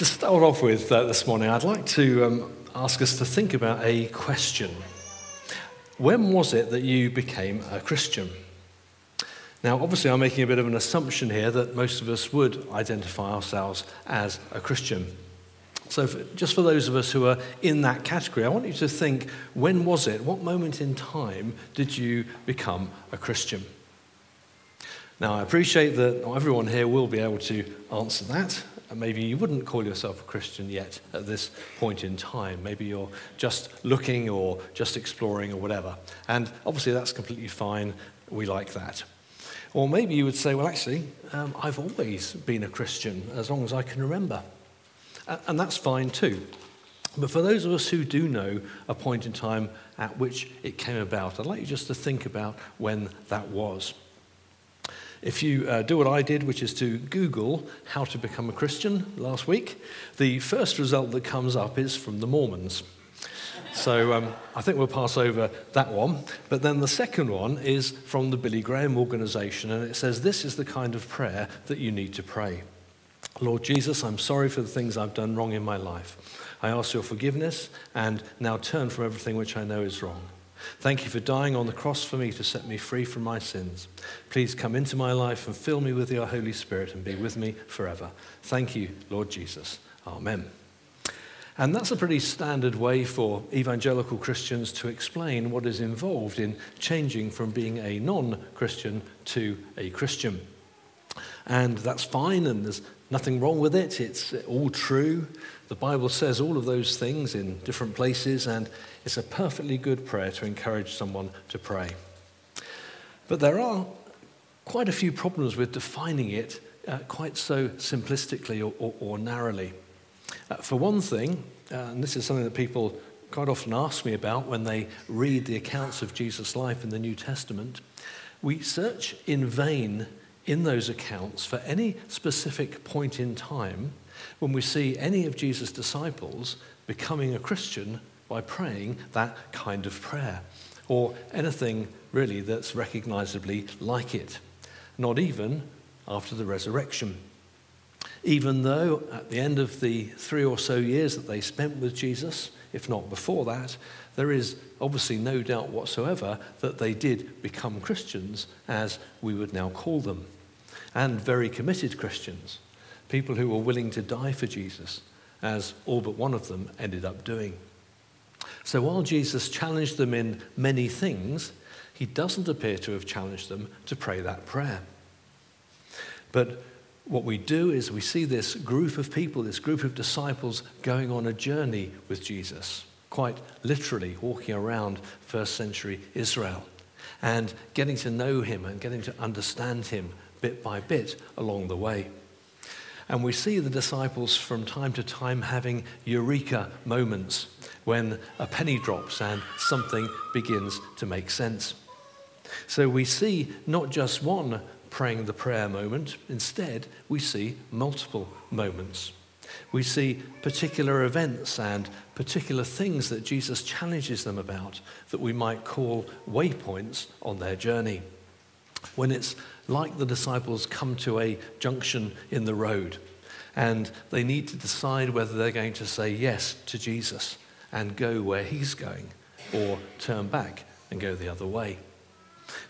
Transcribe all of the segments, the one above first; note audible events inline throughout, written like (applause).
to start off with uh, this morning, I'd like to um, ask us to think about a question. When was it that you became a Christian? Now, obviously, I'm making a bit of an assumption here that most of us would identify ourselves as a Christian. So, for, just for those of us who are in that category, I want you to think when was it, what moment in time did you become a Christian? Now, I appreciate that not everyone here will be able to answer that. Maybe you wouldn't call yourself a Christian yet at this point in time. Maybe you're just looking or just exploring or whatever. And obviously, that's completely fine. We like that. Or maybe you would say, well, actually, um, I've always been a Christian as long as I can remember. And that's fine too. But for those of us who do know a point in time at which it came about, I'd like you just to think about when that was. If you uh, do what I did, which is to Google how to become a Christian last week, the first result that comes up is from the Mormons. So um, I think we'll pass over that one. But then the second one is from the Billy Graham organization, and it says, This is the kind of prayer that you need to pray. Lord Jesus, I'm sorry for the things I've done wrong in my life. I ask your forgiveness and now turn from everything which I know is wrong. Thank you for dying on the cross for me to set me free from my sins. Please come into my life and fill me with your Holy Spirit and be with me forever. Thank you, Lord Jesus. Amen. And that's a pretty standard way for evangelical Christians to explain what is involved in changing from being a non Christian to a Christian. And that's fine, and there's nothing wrong with it. It's all true. The Bible says all of those things in different places, and it's a perfectly good prayer to encourage someone to pray. But there are quite a few problems with defining it uh, quite so simplistically or, or, or narrowly. Uh, for one thing, uh, and this is something that people quite often ask me about when they read the accounts of Jesus' life in the New Testament, we search in vain in those accounts for any specific point in time when we see any of Jesus' disciples becoming a Christian by praying that kind of prayer, or anything really that's recognizably like it, not even after the resurrection even though at the end of the three or so years that they spent with Jesus, if not before that, there is obviously no doubt whatsoever that they did become Christians, as we would now call them, and very committed Christians, people who were willing to die for Jesus, as all but one of them ended up doing. So while Jesus challenged them in many things, he doesn't appear to have challenged them to pray that prayer. But what we do is we see this group of people, this group of disciples going on a journey with Jesus, quite literally walking around first century Israel and getting to know him and getting to understand him bit by bit along the way. And we see the disciples from time to time having eureka moments when a penny drops and something begins to make sense. So we see not just one praying the prayer moment. Instead, we see multiple moments. We see particular events and particular things that Jesus challenges them about that we might call waypoints on their journey. When it's like the disciples come to a junction in the road and they need to decide whether they're going to say yes to Jesus and go where he's going or turn back and go the other way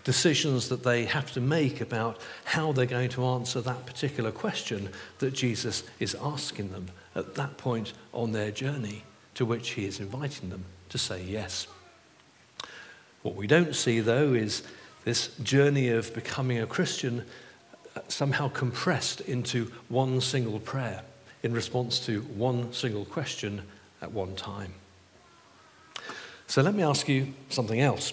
decisions that they have to make about how they're going to answer that particular question that Jesus is asking them at that point on their journey, to which he is inviting them to say yes. What we don't see, though, is this journey of becoming a Christian uh, somehow compressed into one single prayer in response to one single question at one time. So let me ask you something else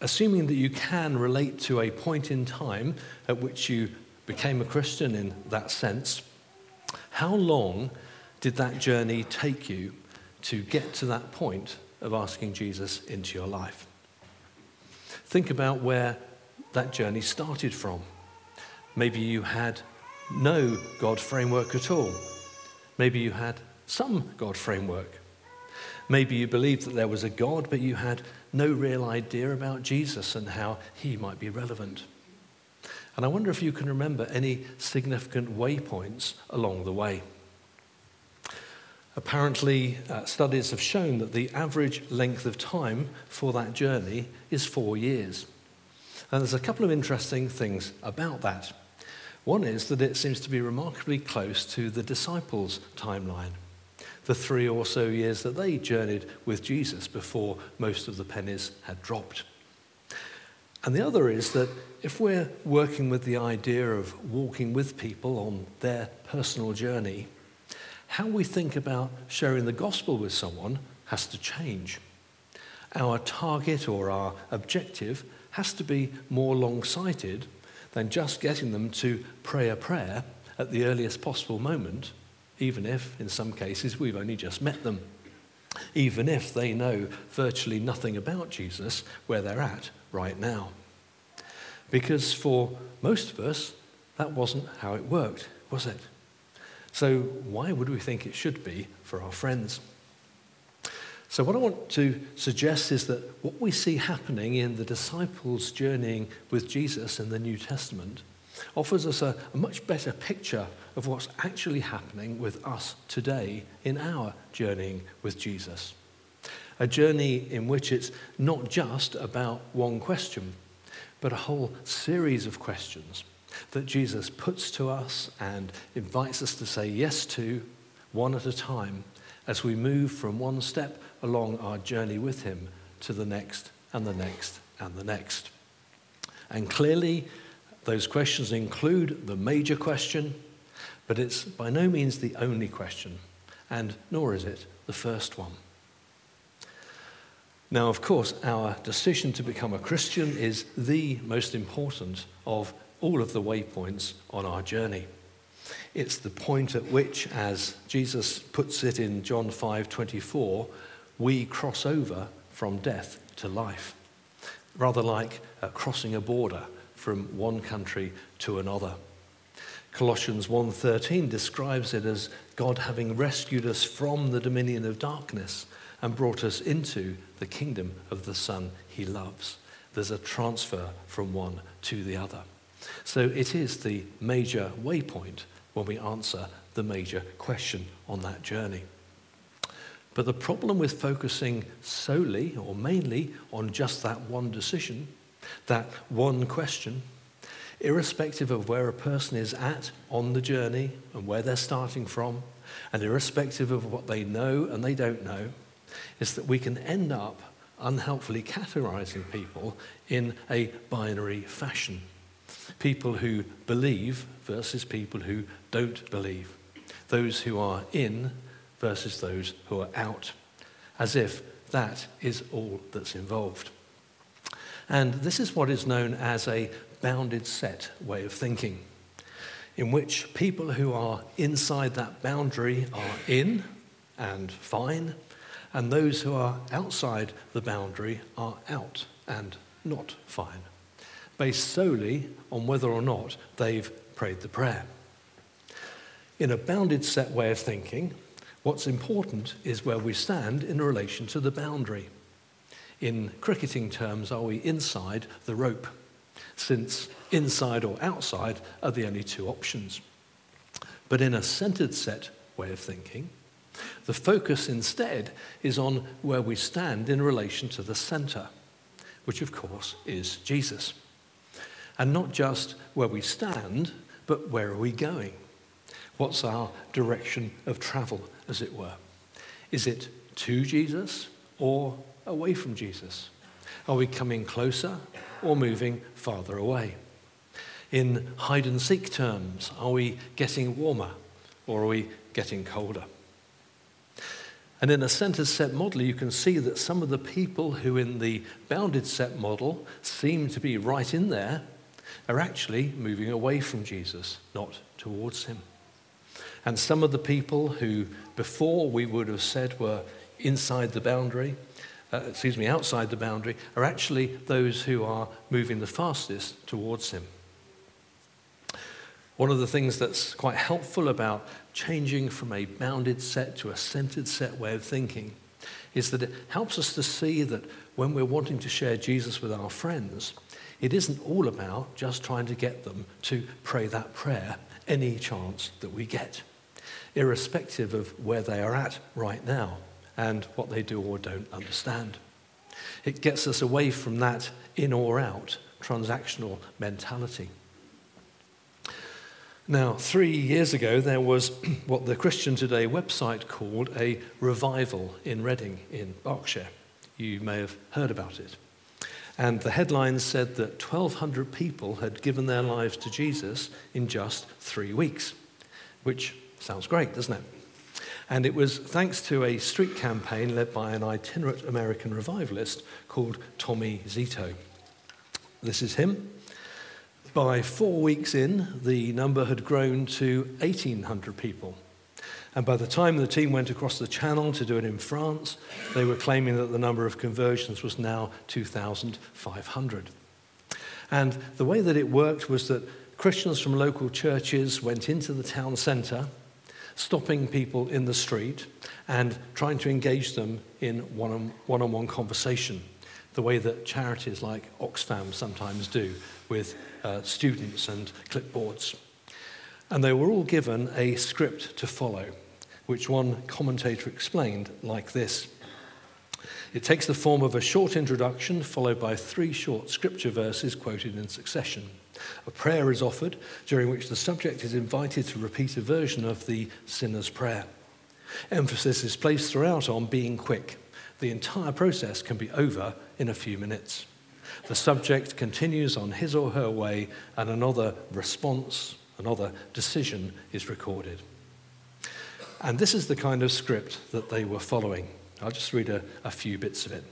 assuming that you can relate to a point in time at which you became a Christian in that sense, how long did that journey take you to get to that point of asking Jesus into your life? Think about where that journey started from. Maybe you had no God framework at all. Maybe you had some God framework. Maybe you believed that there was a God, but you had no real idea about Jesus and how he might be relevant. And I wonder if you can remember any significant waypoints along the way. Apparently, uh, studies have shown that the average length of time for that journey is four years. And there's a couple of interesting things about that. One is that it seems to be remarkably close to the disciples' timeline, the three or so years that they journeyed with Jesus before most of the pennies had dropped. And the other is that if we're working with the idea of walking with people on their personal journey, how we think about sharing the gospel with someone has to change. Our target or our objective has to be more long sighted than just getting them to pray a prayer at the earliest possible moment, even if, in some cases, we've only just met them, even if they know virtually nothing about Jesus where they're at right now. Because for most of us, that wasn't how it worked, was it? So, why would we think it should be for our friends? So, what I want to suggest is that what we see happening in the disciples journeying with Jesus in the New Testament offers us a, a, much better picture of what's actually happening with us today in our journeying with Jesus. A journey in which it's not just about one question, but a whole series of questions that Jesus puts to us and invites us to say yes to one at a time as we move from one step along our journey with Him to the next and the next and the next. And clearly, those questions include the major question, but it's by no means the only question, and nor is it the first one. Now, of course, our decision to become a Christian is the most important of all of the waypoints on our journey. It's the point at which, as Jesus puts it in John 5:24, we cross over from death to life, rather like crossing a border from one country to another. Colossians 1:13 describes it as God having rescued us from the dominion of darkness and brought us into the kingdom of the Son he loves. There's a transfer from one to the other. So it is the major waypoint when we answer the major question on that journey. But the problem with focusing solely or mainly on just that one decision, that one question, irrespective of where a person is at on the journey and where they're starting from, and irrespective of what they know and they don't know, is that we can end up unhelpfully categorizing people in a binary fashion. People who believe versus people who don't believe. Those who are in versus those who are out. As if that is all that's involved. And this is what is known as a bounded set way of thinking, in which people who are inside that boundary are in and fine, and those who are outside the boundary are out and not fine, based solely on whether or not they've prayed the prayer. In a bounded set way of thinking, what's important is where we stand in relation to the boundary. In cricketing terms, are we inside the rope? Since inside or outside are the only two options. But in a centered set way of thinking, the focus instead is on where we stand in relation to the center, which of course is Jesus. And not just where we stand, but where are we going? What's our direction of travel, as it were? Is it to Jesus or away from Jesus? Are we coming closer or moving farther away? In hide and seek terms, are we getting warmer or are we getting colder? And in a centered set model, you can see that some of the people who in the bounded set model seem to be right in there are actually moving away from Jesus, not towards him. And some of the people who before we would have said were inside the boundary, uh, excuse me, outside the boundary, are actually those who are moving the fastest towards him. One of the things that's quite helpful about changing from a bounded set to a centered set way of thinking is that it helps us to see that when we're wanting to share Jesus with our friends, it isn't all about just trying to get them to pray that prayer any chance that we get. irrespective of where they are at right now and what they do or don't understand. It gets us away from that in or out transactional mentality. Now, three years ago, there was (clears throat) what the Christian Today website called a revival in Reading in Berkshire. You may have heard about it. And the headlines said that 1,200 people had given their lives to Jesus in just three weeks, which sounds great, doesn't it? And it was thanks to a street campaign led by an itinerant American revivalist called Tommy Zito. This is him. By four weeks in, the number had grown to 1,800 people. And by the time the team went across the channel to do it in France, they were claiming that the number of conversions was now 2,500. And the way that it worked was that Christians from local churches went into the town centre stopping people in the street and trying to engage them in one on one conversation, the way that charities like Oxfam sometimes do with uh, students and clipboards. And they were all given a script to follow, which one commentator explained like this. It takes the form of a short introduction followed by three short scripture verses quoted in succession. A prayer is offered during which the subject is invited to repeat a version of the sinner's prayer. Emphasis is placed throughout on being quick. The entire process can be over in a few minutes. The subject continues on his or her way, and another response, another decision is recorded. And this is the kind of script that they were following. I'll just read a, a few bits of it.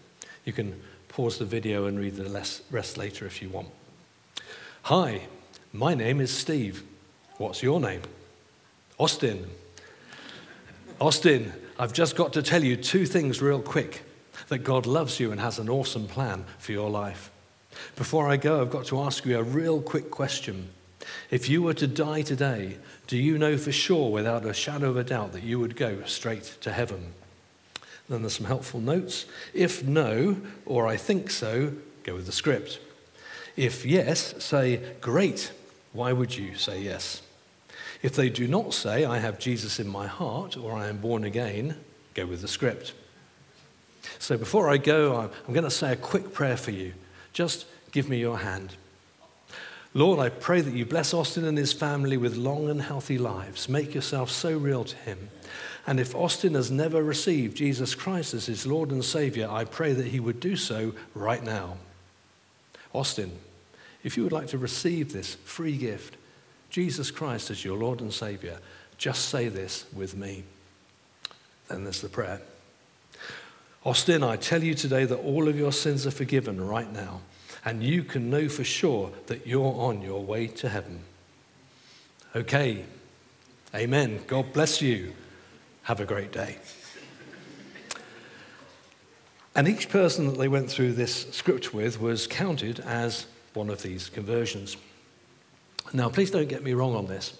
You can pause the video and read the rest later if you want. Hi, my name is Steve. What's your name? Austin. Austin, I've just got to tell you two things real quick that God loves you and has an awesome plan for your life. Before I go, I've got to ask you a real quick question. If you were to die today, do you know for sure, without a shadow of a doubt, that you would go straight to heaven? Then there's some helpful notes. If no, or I think so, go with the script. If yes, say, Great. Why would you say yes? If they do not say, I have Jesus in my heart or I am born again, go with the script. So before I go, I'm going to say a quick prayer for you. Just give me your hand. Lord, I pray that you bless Austin and his family with long and healthy lives. Make yourself so real to him. And if Austin has never received Jesus Christ as his Lord and Savior, I pray that he would do so right now. Austin, if you would like to receive this free gift, Jesus Christ as your Lord and Savior, just say this with me. Then there's the prayer. Austin, I tell you today that all of your sins are forgiven right now, and you can know for sure that you're on your way to heaven. Okay. Amen. God bless you. Have a great day. And each person that they went through this script with was counted as one of these conversions. Now, please don't get me wrong on this.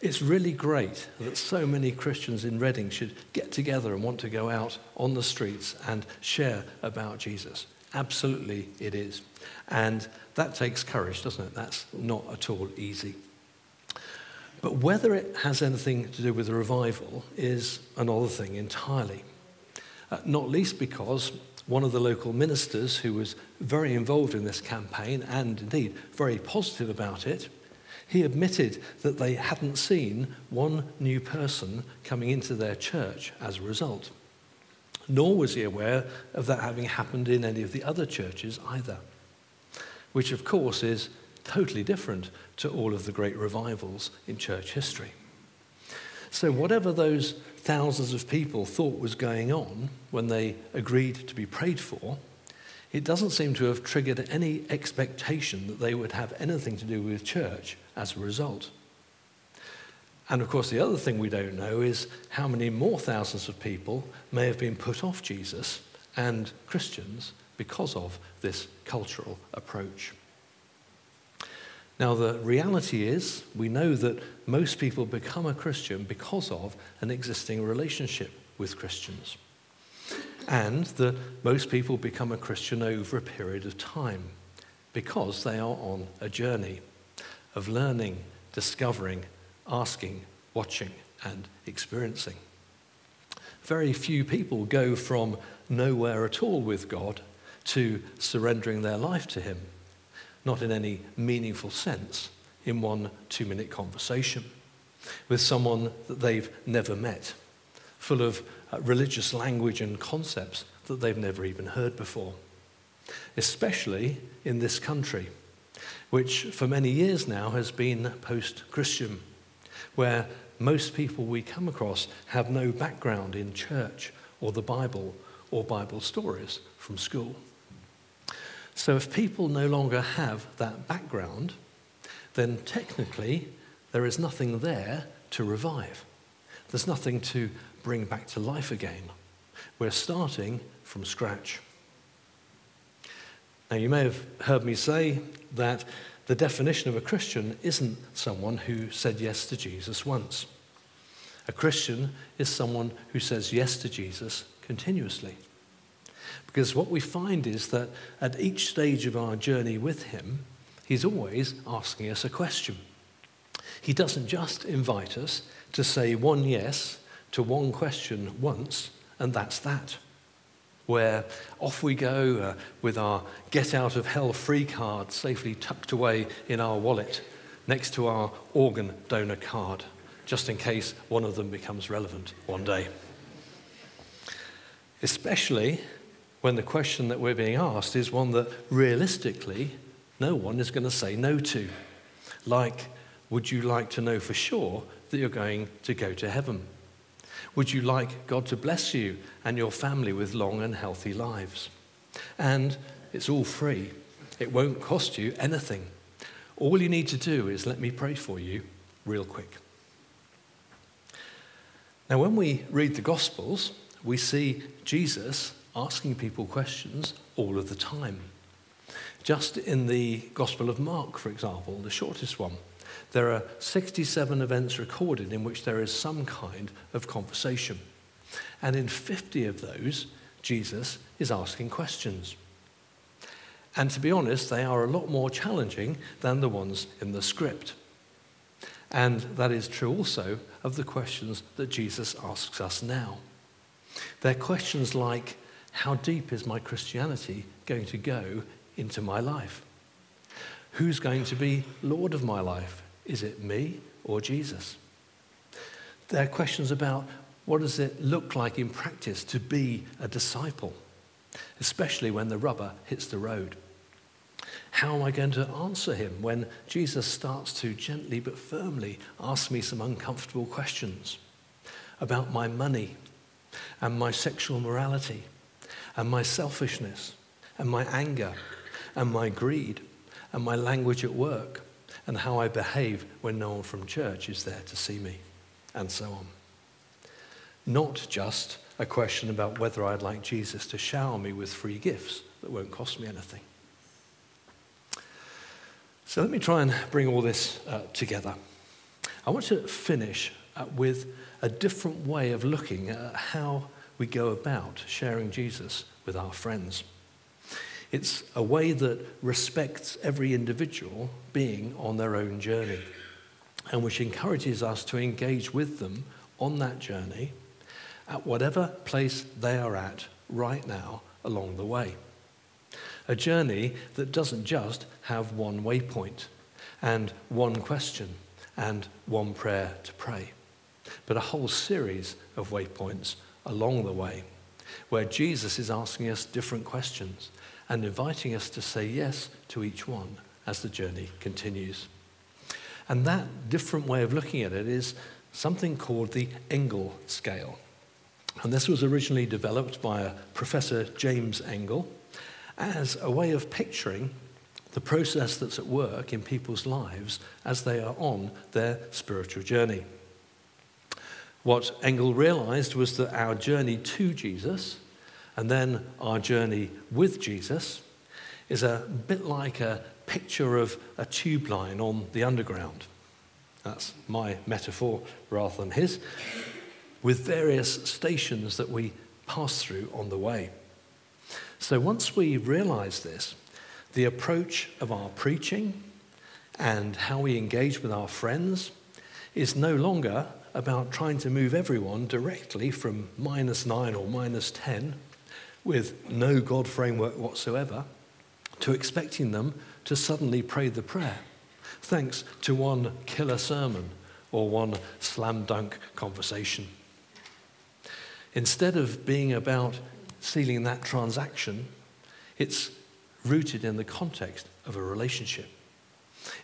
It's really great that so many Christians in Reading should get together and want to go out on the streets and share about Jesus. Absolutely, it is. And that takes courage, doesn't it? That's not at all easy. But whether it has anything to do with the revival is another thing entirely. Uh, not least because one of the local ministers who was very involved in this campaign and indeed very positive about it, he admitted that they hadn't seen one new person coming into their church as a result. Nor was he aware of that having happened in any of the other churches either, which of course is totally different to all of the great revivals in church history. So, whatever those thousands of people thought was going on when they agreed to be prayed for, it doesn't seem to have triggered any expectation that they would have anything to do with church as a result. And of course, the other thing we don't know is how many more thousands of people may have been put off Jesus and Christians because of this cultural approach. Now, the reality is, we know that most people become a Christian because of an existing relationship with Christians. And that most people become a Christian over a period of time because they are on a journey of learning, discovering, asking, watching, and experiencing. Very few people go from nowhere at all with God to surrendering their life to Him, not in any meaningful sense, in one two minute conversation with someone that they've never met, full of uh, religious language and concepts that they've never even heard before, especially in this country, which for many years now has been post Christian, where most people we come across have no background in church or the Bible or Bible stories from school. So if people no longer have that background, then technically there is nothing there to revive. There's nothing to bring back to life again. We're starting from scratch. Now, you may have heard me say that the definition of a Christian isn't someone who said yes to Jesus once. A Christian is someone who says yes to Jesus continuously. Because what we find is that at each stage of our journey with Him, He's always asking us a question. He doesn't just invite us to say one yes to one question once, and that's that. Where off we go uh, with our get out of hell free card safely tucked away in our wallet next to our organ donor card, just in case one of them becomes relevant one day. Especially when the question that we're being asked is one that realistically no one is going to say no to. Like, would you like to know for sure that you're going to go to heaven? Would you like God to bless you and your family with long and healthy lives? And it's all free, it won't cost you anything. All you need to do is let me pray for you real quick. Now, when we read the Gospels, we see Jesus asking people questions all of the time. Just in the Gospel of Mark, for example, the shortest one, there are 67 events recorded in which there is some kind of conversation. And in 50 of those, Jesus is asking questions. And to be honest, they are a lot more challenging than the ones in the script. And that is true also of the questions that Jesus asks us now. They're questions like How deep is my Christianity going to go into my life? Who's going to be Lord of my life? Is it me or Jesus? There are questions about what does it look like in practice to be a disciple, especially when the rubber hits the road. How am I going to answer him when Jesus starts to gently but firmly ask me some uncomfortable questions about my money and my sexual morality and my selfishness and my anger and my greed and my language at work and how I behave when no one from church is there to see me, and so on. Not just a question about whether I'd like Jesus to shower me with free gifts that won't cost me anything. So let me try and bring all this uh, together. I want to finish uh, with a different way of looking at how we go about sharing Jesus with our friends. It's a way that respects every individual being on their own journey and which encourages us to engage with them on that journey at whatever place they are at right now along the way. A journey that doesn't just have one waypoint and one question and one prayer to pray, but a whole series of waypoints along the way where Jesus is asking us different questions and inviting us to say yes to each one as the journey continues. And that different way of looking at it is something called the Engel scale. And this was originally developed by a Professor James Engel as a way of picturing the process that's at work in people's lives as they are on their spiritual journey. What Engel realized was that our journey to Jesus and then our journey with Jesus is a bit like a picture of a tube line on the underground. That's my metaphor rather than his, with various stations that we pass through on the way. So once we realize this, the approach of our preaching and how we engage with our friends is no longer about trying to move everyone directly from minus nine or minus 10 with no God framework whatsoever to expecting them to suddenly pray the prayer, thanks to one killer sermon or one slam dunk conversation. Instead of being about sealing that transaction, it's rooted in the context of a relationship.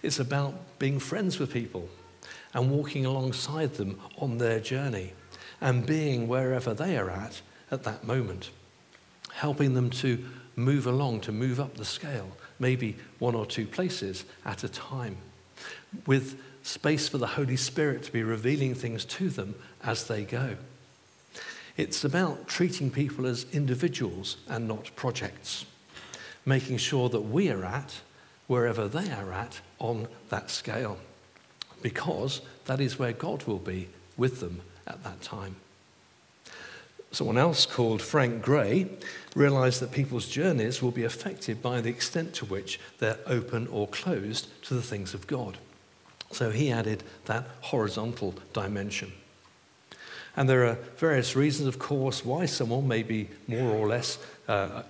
It's about being friends with people and walking alongside them on their journey and being wherever they are at at that moment, helping them to move along, to move up the scale, maybe one or two places at a time, with space for the Holy Spirit to be revealing things to them as they go. It's about treating people as individuals and not projects, making sure that we are at wherever they are at on that scale, because that is where God will be with them at that time. Someone else called Frank Gray realized that people's journeys will be affected by the extent to which they're open or closed to the things of God. So he added that horizontal dimension. And there are various reasons, of course, why someone may be more or less uh,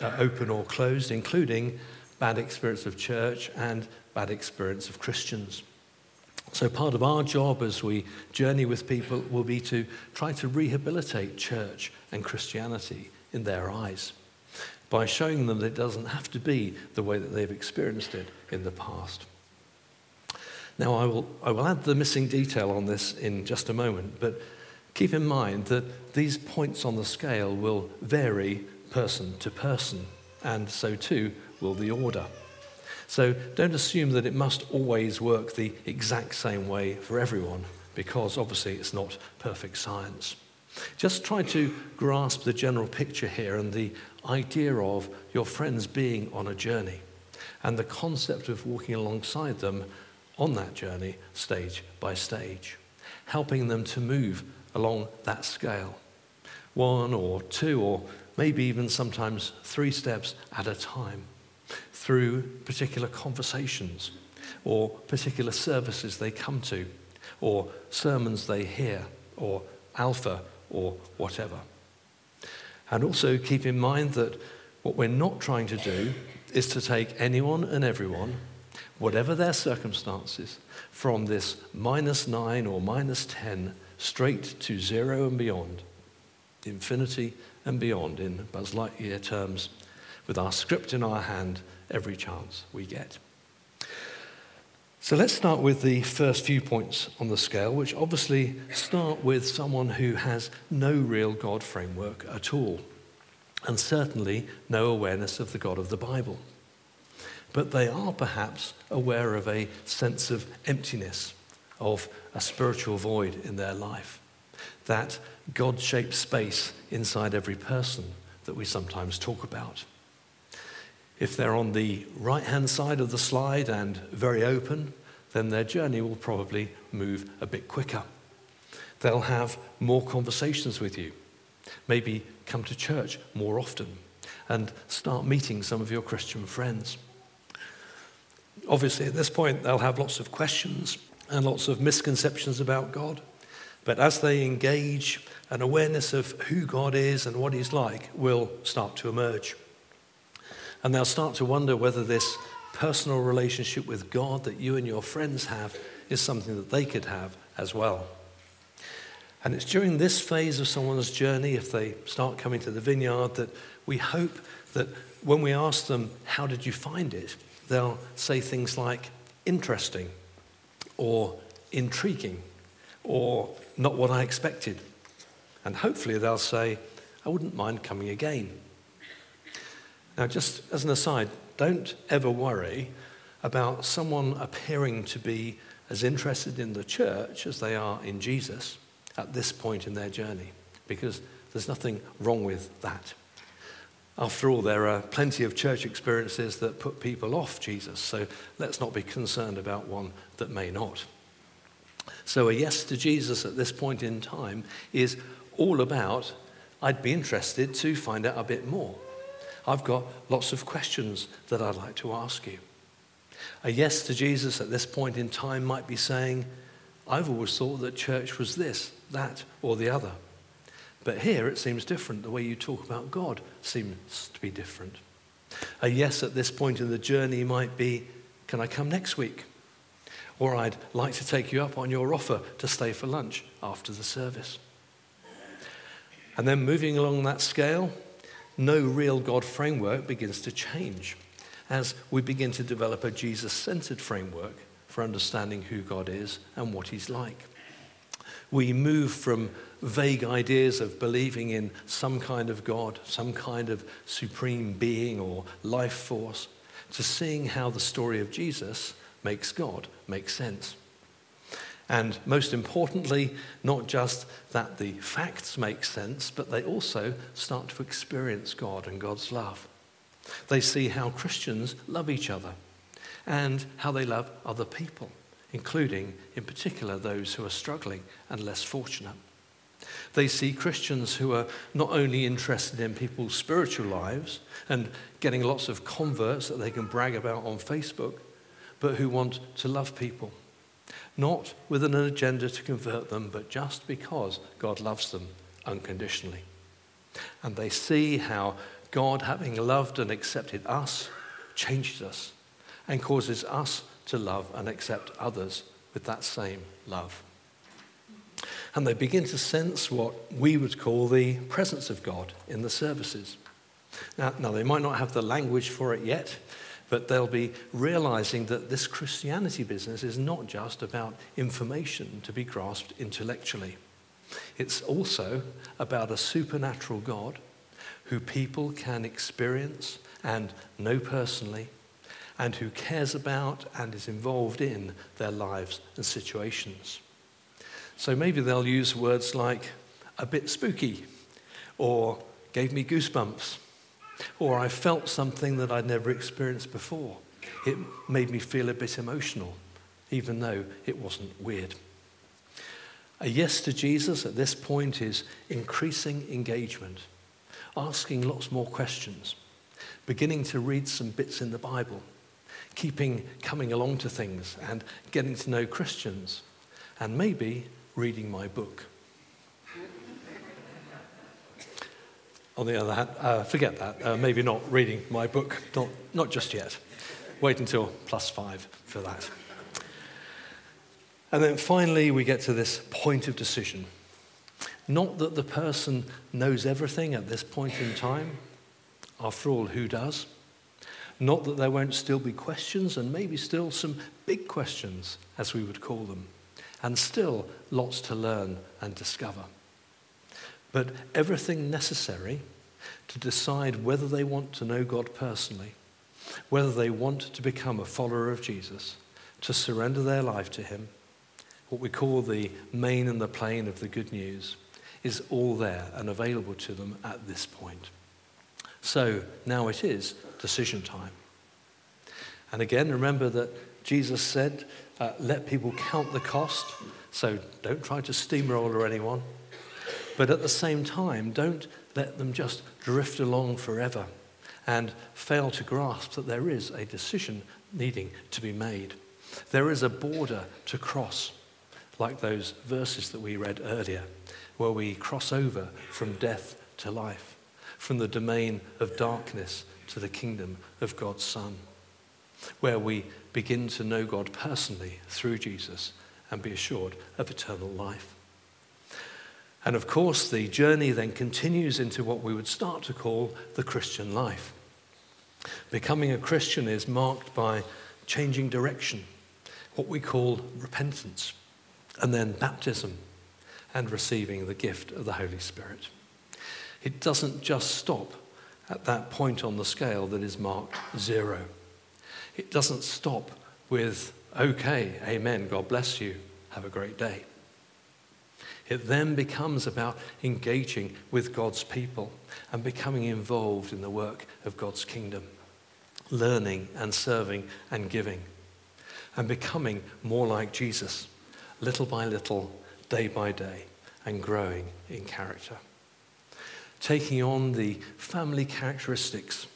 uh, open or closed, including bad experience of church and bad experience of Christians. So, part of our job as we journey with people will be to try to rehabilitate church and Christianity in their eyes by showing them that it doesn't have to be the way that they've experienced it in the past. Now, I will, I will add the missing detail on this in just a moment, but keep in mind that these points on the scale will vary person to person, and so too will the order. So don't assume that it must always work the exact same way for everyone, because obviously it's not perfect science. Just try to grasp the general picture here and the idea of your friends being on a journey and the concept of walking alongside them on that journey, stage by stage, helping them to move along that scale. One or two, or maybe even sometimes three steps at a time through particular conversations or particular services they come to or sermons they hear or alpha or whatever. And also keep in mind that what we're not trying to do is to take anyone and everyone, whatever their circumstances, from this minus nine or minus 10 straight to zero and beyond, infinity and beyond in Buzz Lightyear terms, with our script in our hand every chance we get. So let's start with the first few points on the scale, which obviously start with someone who has no real God framework at all, and certainly no awareness of the God of the Bible. But they are perhaps aware of a sense of emptiness, of a spiritual void in their life, that God shaped space inside every person that we sometimes talk about. If they're on the right hand side of the slide and very open, then their journey will probably move a bit quicker. They'll have more conversations with you, maybe come to church more often, and start meeting some of your Christian friends. Obviously, at this point, they'll have lots of questions and lots of misconceptions about God. But as they engage, an awareness of who God is and what He's like will start to emerge. And they'll start to wonder whether this personal relationship with God that you and your friends have is something that they could have as well. And it's during this phase of someone's journey, if they start coming to the vineyard, that we hope that when we ask them, How did you find it? they'll say things like, Interesting, or intriguing, or not what I expected. And hopefully they'll say, I wouldn't mind coming again. Now, just as an aside, don't ever worry about someone appearing to be as interested in the church as they are in Jesus at this point in their journey, because there's nothing wrong with that. After all, there are plenty of church experiences that put people off Jesus, so let's not be concerned about one that may not. So, a yes to Jesus at this point in time is all about I'd be interested to find out a bit more. I've got lots of questions that I'd like to ask you. A yes to Jesus at this point in time might be saying, I've always thought that church was this, that, or the other. But here it seems different. The way you talk about God seems to be different. A yes at this point in the journey might be, Can I come next week? Or I'd like to take you up on your offer to stay for lunch after the service. And then moving along that scale, no real God framework begins to change as we begin to develop a Jesus centered framework for understanding who God is and what He's like. We move from vague ideas of believing in some kind of God, some kind of supreme being or life force, to seeing how the story of Jesus makes God make sense. And most importantly, not just that the facts make sense, but they also start to experience God and God's love. They see how Christians love each other and how they love other people, including, in particular, those who are struggling and less fortunate. They see Christians who are not only interested in people's spiritual lives and getting lots of converts that they can brag about on Facebook, but who want to love people not with an agenda to convert them, but just because God loves them unconditionally. And they see how God, having loved and accepted us, changes us and causes us to love and accept others with that same love. And they begin to sense what we would call the presence of God in the services. Now, now they might not have the language for it yet, but they'll be realizing that this Christianity business is not just about information to be grasped intellectually. It's also about a supernatural God who people can experience and know personally, and who cares about and is involved in their lives and situations. So maybe they'll use words like a bit spooky, or gave me goosebumps, or I felt something that I'd never experienced before. It made me feel a bit emotional, even though it wasn't weird. A yes to Jesus at this point is increasing engagement, asking lots more questions, beginning to read some bits in the Bible, keeping coming along to things and getting to know Christians, and maybe reading my book. On the other hand, uh, forget that. Uh, maybe not reading my book, not, not just yet. Wait until plus five for that. And then finally, we get to this point of decision. Not that the person knows everything at this point in time. After all, who does? Not that there won't still be questions, and maybe still some big questions, as we would call them, and still lots to learn and discover but everything necessary to decide whether they want to know God personally, whether they want to become a follower of Jesus, to surrender their life to Him, what we call the main and the plain of the good news, is all there and available to them at this point. So now it is decision time. And again, remember that Jesus said, uh, let people count the cost. So don't try to steamroller anyone. But at the same time, don't let them just drift along forever and fail to grasp that there is a decision needing to be made. There is a border to cross, like those verses that we read earlier, where we cross over from death to life, from the domain of darkness to the kingdom of God's Son, where we begin to know God personally through Jesus and be assured of eternal life. And of course, the journey then continues into what we would start to call the Christian life. Becoming a Christian is marked by changing direction, what we call repentance, and then baptism and receiving the gift of the Holy Spirit. It doesn't just stop at that point on the scale that is marked zero. It doesn't stop with, okay, amen, God bless you, have a great day. It then becomes about engaging with God's people and becoming involved in the work of God's kingdom, learning and serving and giving, and becoming more like Jesus, little by little, day by day, and growing in character. Taking on the family characteristics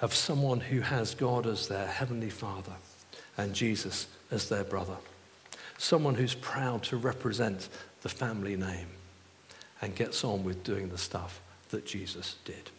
of someone who has God as their heavenly Father and Jesus as their brother someone who's proud to represent the family name and gets on with doing the stuff that Jesus did.